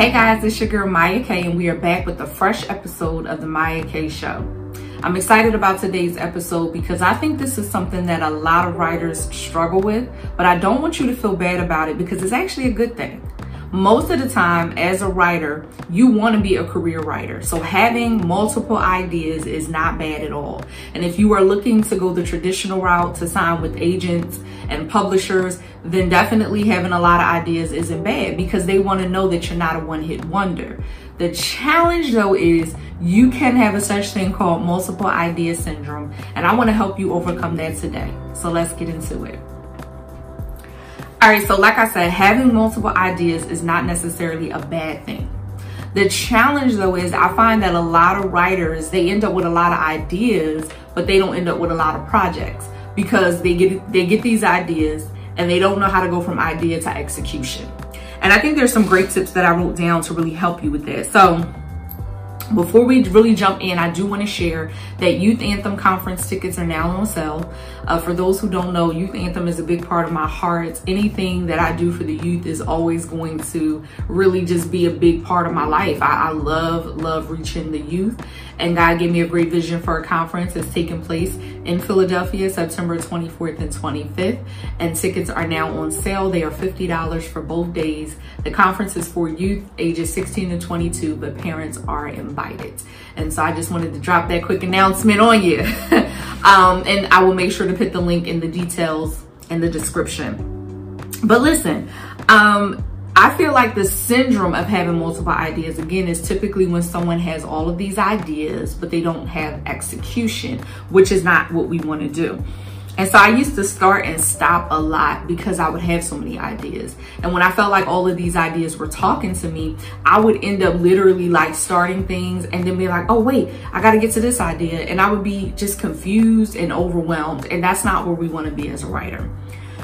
Hey guys, it's your girl Mya Kay and we are back with a fresh episode of the Mya Kay Show. I'm excited about today's episode because I think this is something that a lot of writers struggle with, but I don't want you to feel bad about it because it's actually a good thing most of the time as a writer, you want to be a career writer. So having multiple ideas is not bad at all. And if you are looking to go the traditional route to sign with agents and publishers, then definitely having a lot of ideas isn't bad because they want to know that you're not a one hit wonder. The challenge though is you can have a such thing called multiple idea syndrome. And I want to help you overcome that today. So let's get into it. All right, so like I said, having multiple ideas is not necessarily a bad thing. The challenge though is I find that a lot of writers, they end up with a lot of ideas, but they don't end up with a lot of projects because they get they get these ideas and they don't know how to go from idea to execution. And I think there's some great tips that I wrote down to really help you with that. So before we really jump in, I do want to share that Youth Anthem conference tickets are now on sale. Uh, for those who don't know, Youth Anthem is a big part of my heart. Anything that I do for the youth is always going to really just be a big part of my life. I, I love, love reaching the youth. And God gave me a great vision for a conference that's taking place in Philadelphia, September 24th and 25th. And tickets are now on sale. They are $50 for both days. The conference is for youth ages 16 to 22, but parents are invited. And so I just wanted to drop that quick announcement on you. um, and I will make sure to put the link in the details in the description. But listen, um, I feel like the syndrome of having multiple ideas, again, is typically when someone has all of these ideas, but they don't have execution, which is not what we want to do. And so I used to start and stop a lot because I would have so many ideas. And when I felt like all of these ideas were talking to me, I would end up literally like starting things and then be like, oh, wait, I got to get to this idea. And I would be just confused and overwhelmed. And that's not where we want to be as a writer.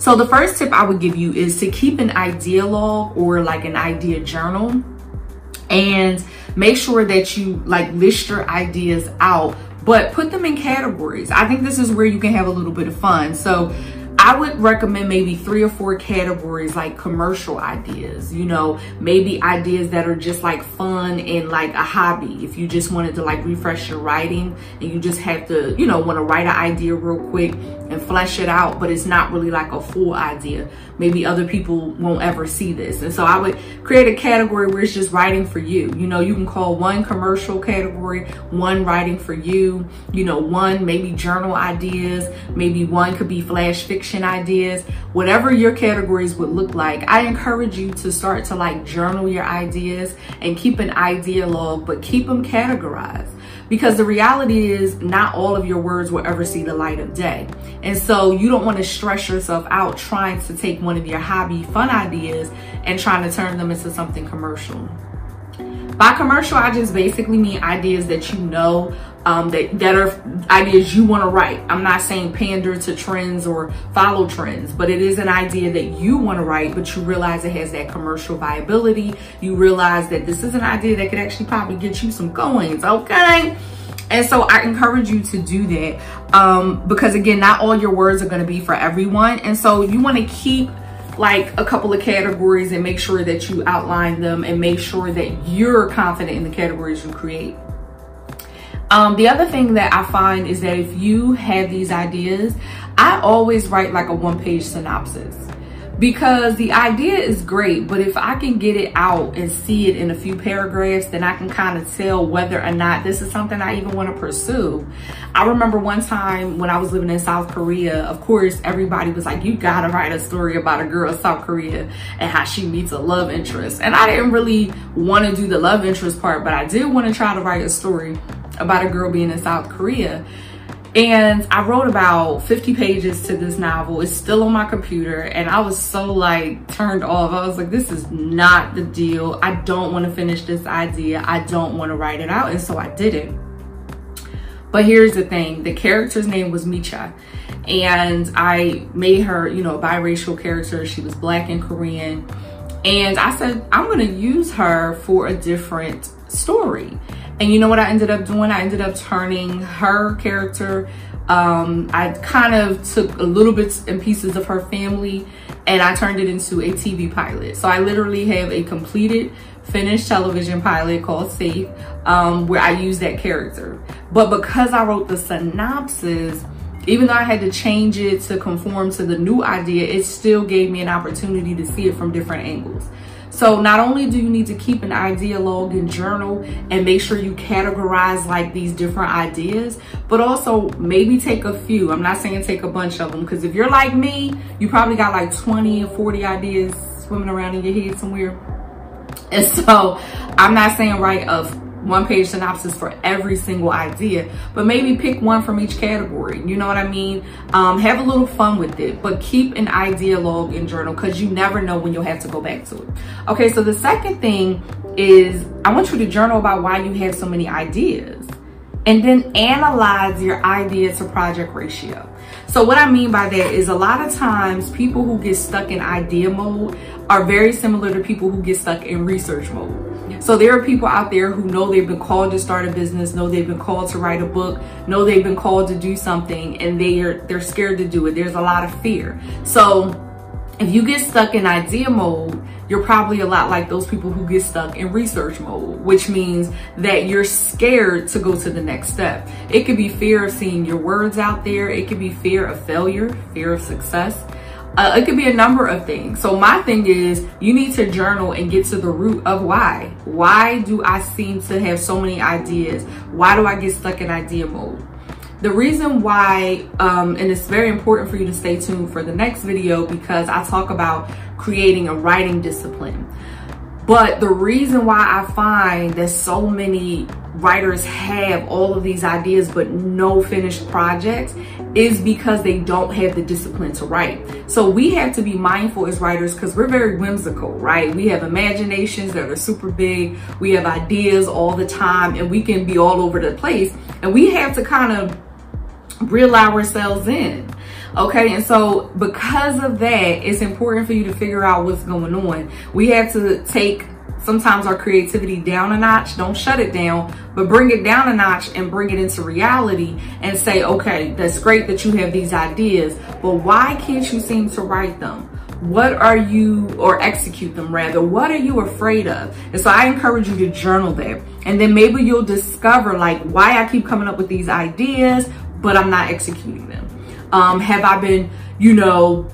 So the first tip I would give you is to keep an idea log or like an idea journal and make sure that you like list your ideas out, but put them in categories. I think this is where you can have a little bit of fun. So I would recommend maybe three or four categories like commercial ideas, you know, maybe ideas that are just like fun and like a hobby. If you just wanted to like refresh your writing and you just have to, you know, want to write an idea real quick and flesh it out, but it's not really like a full idea. Maybe other people won't ever see this. And so I would create a category where it's just writing for you. You know, you can call one commercial category, one writing for you, you know, one maybe journal ideas, maybe one could be flash fiction fiction ideas, whatever your categories would look like, I encourage you to start to like journal your ideas and keep an idea log, but keep them categorized. Because the reality is not all of your words will ever see the light of day. And so you don't want to stress yourself out trying to take one of your hobby fun ideas and trying to turn them into something commercial. By commercial, I just basically mean ideas that you know um, that, that are ideas you want to write. I'm not saying pander to trends or follow trends, but it is an idea that you want to write, but you realize it has that commercial viability. You realize that this is an idea that could actually probably get you some coins, okay? And so I encourage you to do that um, because again, not all your words are going to be for everyone. And so you want to keep like a couple of categories and make sure that you outline them and make sure that you're confident in the categories you create. Um, the other thing that I find is that if you have these ideas, I always write like a one page synopsis because the idea is great, but if I can get it out and see it in a few paragraphs, then I can kind of tell whether or not this is something I even want to pursue. I remember one time when I was living in South Korea, of course, everybody was like, you gotta write a story about a girl in South Korea and how she meets a love interest. And I didn't really want to do the love interest part, but I did want to try to write a story about a girl being in South Korea. And I wrote about 50 pages to this novel. It's still on my computer. And I was so like turned off. I was like, this is not the deal. I don't want to finish this idea. I don't want to write it out. And so I didn't. But here's the thing. The character's name was Micha. And I made her, you know, a biracial character. She was black and Korean. And I said, I'm going to use her for a different story. And you know what I ended up doing? I ended up turning her character Um, I kind of took a little bits and pieces of her family and I turned it into a TV pilot. So I literally have a completed finished television pilot called Safe, um, where I use that character. But because I wrote the synopsis, even though I had to change it to conform to the new idea, it still gave me an opportunity to see it from different angles. So not only do you need to keep an idea log and journal and make sure you categorize like these different ideas, but also maybe take a few. I'm not saying take a bunch of them because if you're like me, you probably got like 20 or 40 ideas swimming around in your head somewhere. And so I'm not saying write a one page synopsis for every single idea, but maybe pick one from each category. You know what I mean? Um, have a little fun with it, but keep an idea log and journal because you never know when you'll have to go back to it. Okay, so the second thing is I want you to journal about why you have so many ideas and then analyze your idea to project ratio. So what I mean by that is a lot of times people who get stuck in idea mode are very similar to people who get stuck in research mode. So there are people out there who know they've been called to start a business, know they've been called to write a book, know they've been called to do something and they're they're scared to do it. There's a lot of fear. So if you get stuck in idea mode, you're probably a lot like those people who get stuck in research mode, which means that you're scared to go to the next step. It could be fear of seeing your words out there. It could be fear of failure, fear of success. Uh, it could be a number of things. So my thing is you need to journal and get to the root of why. Why do I seem to have so many ideas? Why do I get stuck in idea mode? The reason why, um, and it's very important for you to stay tuned for the next video because I talk about creating a writing discipline. But the reason why I find that so many writers have all of these ideas but no finished projects is because they don't have the discipline to write. So we have to be mindful as writers because we're very whimsical, right? We have imaginations that are super big. We have ideas all the time and we can be all over the place. And we have to kind of reel ourselves in. Okay, and so because of that, it's important for you to figure out what's going on. We have to take sometimes our creativity down a notch. Don't shut it down, but bring it down a notch and bring it into reality and say, okay, that's great that you have these ideas, but why can't you seem to write them? What are you, or execute them rather, what are you afraid of? And so I encourage you to journal that. And then maybe you'll discover like why I keep coming up with these ideas, but I'm not executing them. Um, have I been, you know,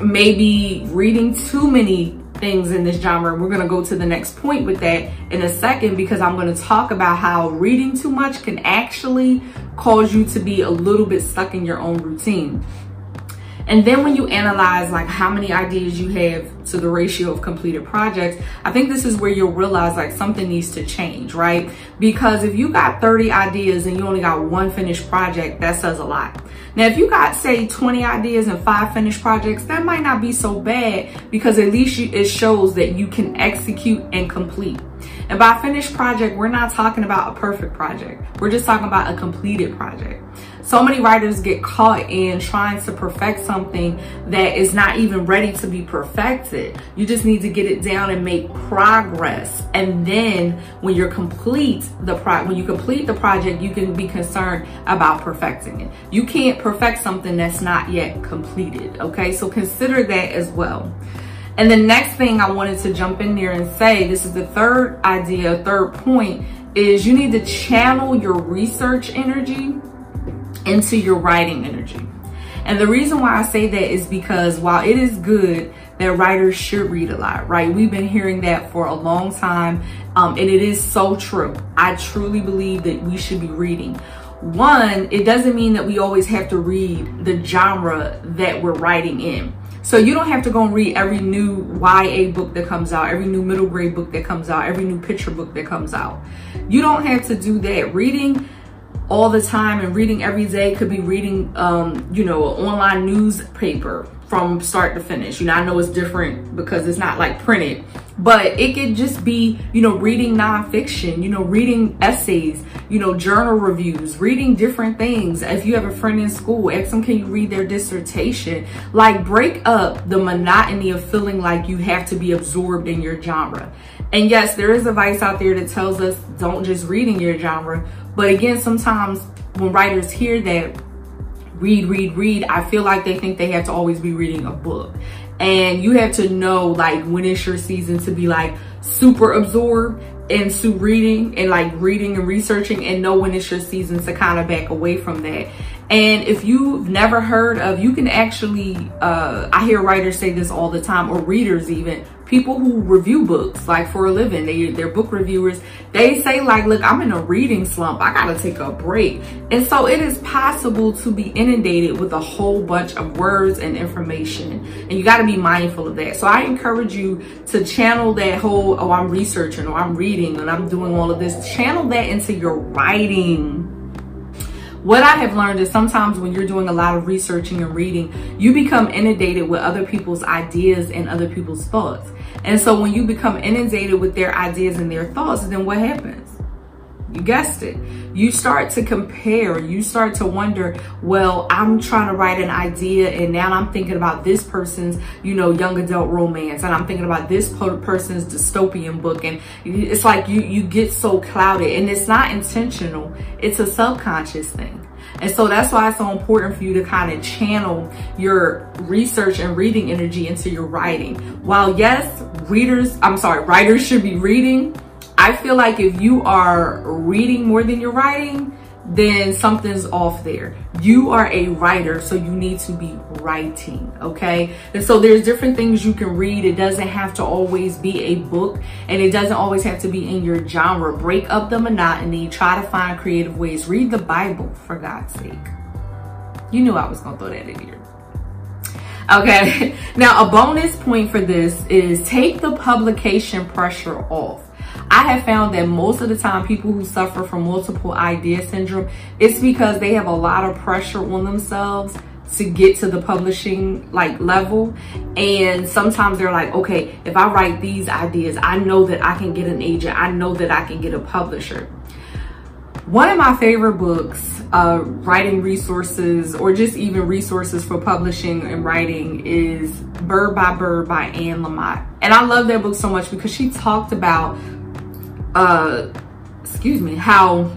maybe reading too many things in this genre. We're going to go to the next point with that in a second because I'm going to talk about how reading too much can actually cause you to be a little bit stuck in your own routine. And then when you analyze like how many ideas you have to the ratio of completed projects, I think this is where you'll realize like something needs to change, right? Because if you got 30 ideas and you only got one finished project, that says a lot. Now, if you got say 20 ideas and five finished projects, that might not be so bad because at least you, it shows that you can execute and complete. And by finished project, we're not talking about a perfect project. We're just talking about a completed project. So many writers get caught in trying to perfect something that is not even ready to be perfected. You just need to get it down and make progress. And then when you're complete the pro when you complete the project, you can be concerned about perfecting it. You can't perfect something that's not yet completed. Okay, so consider that as well. And the next thing I wanted to jump in there and say, this is the third idea, third point, is you need to channel your research energy into your writing energy. And the reason why I say that is because while it is good that writers should read a lot, right? We've been hearing that for a long time, um, and it is so true. I truly believe that we should be reading. One, it doesn't mean that we always have to read the genre that we're writing in. So you don't have to go and read every new YA book that comes out, every new middle grade book that comes out, every new picture book that comes out. You don't have to do that. Reading all the time and reading every day could be reading, um, you know, an online newspaper from start to finish. You know, I know it's different because it's not like printed, but it could just be, you know, reading nonfiction, you know, reading essays, you know, journal reviews, reading different things. If you have a friend in school, ask them, can you read their dissertation? Like break up the monotony of feeling like you have to be absorbed in your genre. And yes, there is advice out there that tells us don't just read in your genre, but again, sometimes when writers hear that, read, read, read, I feel like they think they have to always be reading a book. And you have to know like when it's your season to be like super absorbed into reading and like reading and researching and know when it's your season to kind of back away from that. And if you've never heard of, you can actually, uh, I hear writers say this all the time, or readers even, people who review books like for a living, they, they're book reviewers. They say like, look, I'm in a reading slump. I gotta take a break. And so it is possible to be inundated with a whole bunch of words and information. And you gotta be mindful of that. So I encourage you to channel that whole, oh, I'm researching or I'm reading and I'm doing all of this. Channel that into your writing what I have learned is sometimes when you're doing a lot of researching and reading, you become inundated with other people's ideas and other people's thoughts. And so when you become inundated with their ideas and their thoughts, then what happens? You guessed it. You start to compare. You start to wonder, well, I'm trying to write an idea and now I'm thinking about this person's, you know, young adult romance and I'm thinking about this person's dystopian book. And it's like you, you get so clouded and it's not intentional. It's a subconscious thing. And so that's why it's so important for you to kind of channel your research and reading energy into your writing. While yes, readers, I'm sorry, writers should be reading, I feel like if you are reading more than you're writing, then something's off there. You are a writer, so you need to be writing, okay? And so there's different things you can read. It doesn't have to always be a book, and it doesn't always have to be in your genre. Break up the monotony, try to find creative ways. Read the Bible, for God's sake. You knew I was gonna throw that in here. Okay, now a bonus point for this is take the publication pressure off. I have found that most of the time people who suffer from multiple idea syndrome, it's because they have a lot of pressure on themselves to get to the publishing like level. And sometimes they're like okay if i write these ideas i know that i can get an agent. I know that i can get a publisher. One of my favorite books uh, writing resources or just even resources for publishing and writing is bird by bird by anne lamott. And i love that book so much because she talked about uh, excuse me, how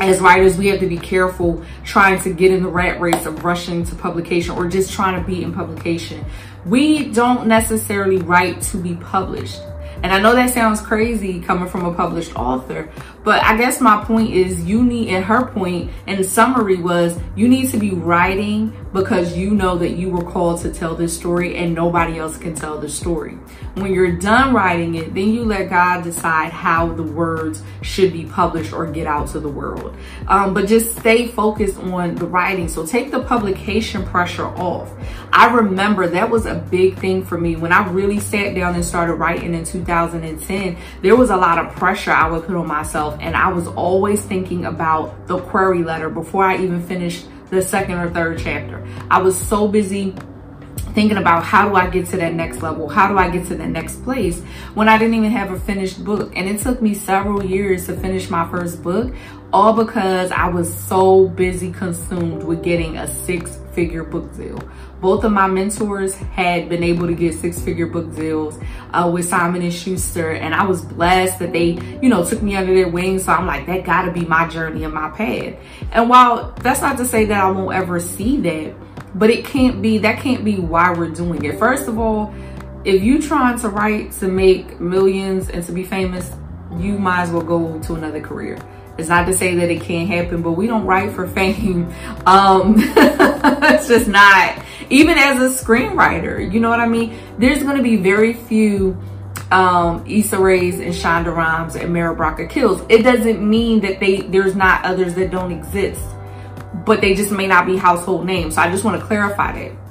as writers, we have to be careful trying to get in the rat race of rushing to publication or just trying to be in publication. We don't necessarily write to be published. And I know that sounds crazy coming from a published author, but I guess my point is you need, and her point in summary was you need to be writing because you know that you were called to tell this story and nobody else can tell the story. When you're done writing it, then you let God decide how the words should be published or get out to the world. Um, but just stay focused on the writing. So take the publication pressure off. I remember that was a big thing for me when I really sat down and started writing in 2010. There was a lot of pressure I would put on myself, and I was always thinking about the query letter before I even finished the second or third chapter. I was so busy thinking about how do I get to that next level? How do I get to the next place when I didn't even have a finished book? And it took me several years to finish my first book, all because I was so busy consumed with getting a six figure book deal. Both of my mentors had been able to get six figure book deals uh, with Simon and Schuster. And I was blessed that they, you know, took me under their wings. So I'm like, that gotta be my journey and my path. And while that's not to say that I won't ever see that, but it can't be, that can't be why we're doing it. First of all, if you trying to write to make millions and to be famous, you might as well go to another career. It's not to say that it can't happen, but we don't write for fame. Um, it's just not, even as a screenwriter, you know what I mean? There's going to be very few um, Issa Rae's and Shonda Rhimes and Mara Brock Akils. It doesn't mean that they there's not others that don't exist but they just may not be household names. So I just want to clarify that.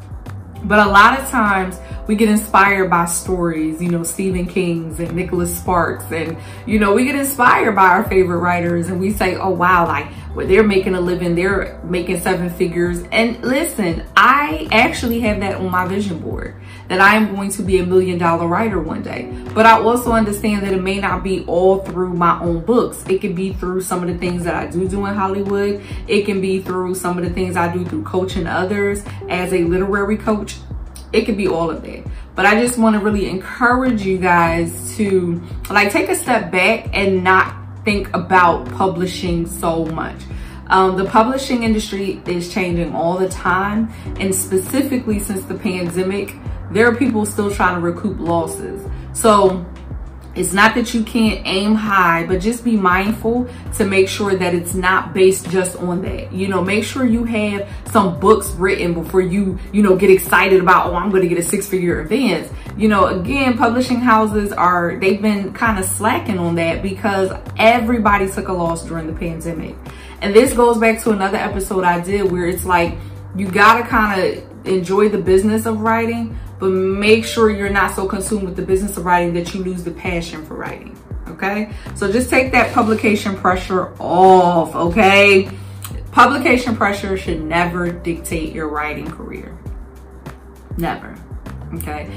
But a lot of times we get inspired by stories, you know, Stephen King's and Nicholas Sparks. And, you know, we get inspired by our favorite writers and we say, oh, wow, like where they're making a living, they're making seven figures. And listen, I actually have that on my vision board that I am going to be a million dollar writer one day. But I also understand that it may not be all through my own books. It can be through some of the things that I do do in Hollywood. It can be through some of the things I do through coaching others as a literary coach. It could be all of that. But I just want to really encourage you guys to like take a step back and not think about publishing so much. Um, the publishing industry is changing all the time, and specifically since the pandemic, there are people still trying to recoup losses. So it's not that you can't aim high, but just be mindful to make sure that it's not based just on that. You know, make sure you have some books written before you, you know, get excited about, oh, I'm going to get a six figure advance. You know, again, publishing houses are, they've been kind of slacking on that because everybody took a loss during the pandemic. And this goes back to another episode I did where it's like, you got to kind of enjoy the business of writing, but make sure you're not so consumed with the business of writing that you lose the passion for writing. Okay. So just take that publication pressure off. Okay. Publication pressure should never dictate your writing career. Never. Okay.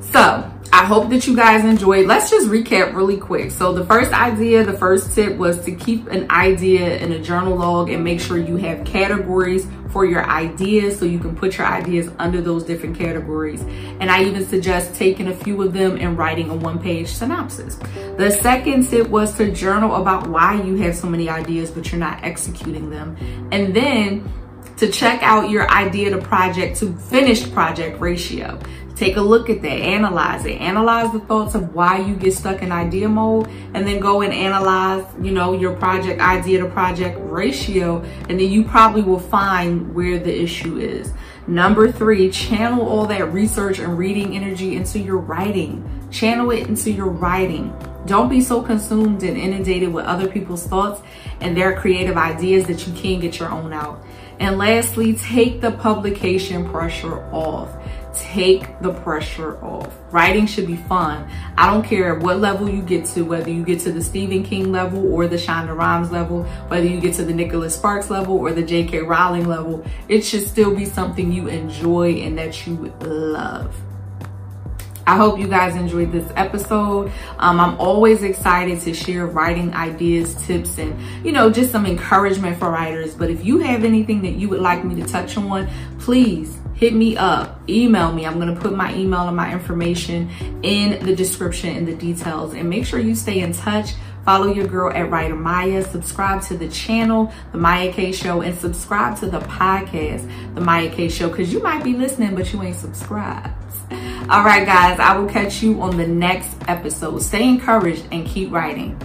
So I hope that you guys enjoyed. Let's just recap really quick. So the first idea, the first tip was to keep an idea in a journal log and make sure you have categories for your ideas so you can put your ideas under those different categories. And I even suggest taking a few of them and writing a one page synopsis. The second tip was to journal about why you have so many ideas, but you're not executing them. And then to check out your idea to project to finished project ratio. Take a look at that, analyze it, analyze the thoughts of why you get stuck in idea mode, and then go and analyze, you know, your project idea to project ratio, and then you probably will find where the issue is. Number three, channel all that research and reading energy into your writing. Channel it into your writing. Don't be so consumed and inundated with other people's thoughts and their creative ideas that you can't get your own out. And lastly, take the publication pressure off take the pressure off. Writing should be fun. I don't care what level you get to, whether you get to the Stephen King level or the Shonda Rhimes level, whether you get to the Nicholas Sparks level or the J.K. Rowling level, it should still be something you enjoy and that you love. I hope you guys enjoyed this episode. Um, I'm always excited to share writing ideas, tips, and, you know, just some encouragement for writers. But if you have anything that you would like me to touch on, please hit me up, email me. I'm going to put my email and my information in the description in the details and make sure you stay in touch. Follow your girl at Writer Mya. Subscribe to the channel, The Mya Kay Show, and subscribe to the podcast, The Mya Kay Show, because you might be listening, but you ain't subscribed. All right, guys, I will catch you on the next episode. Stay encouraged and keep writing.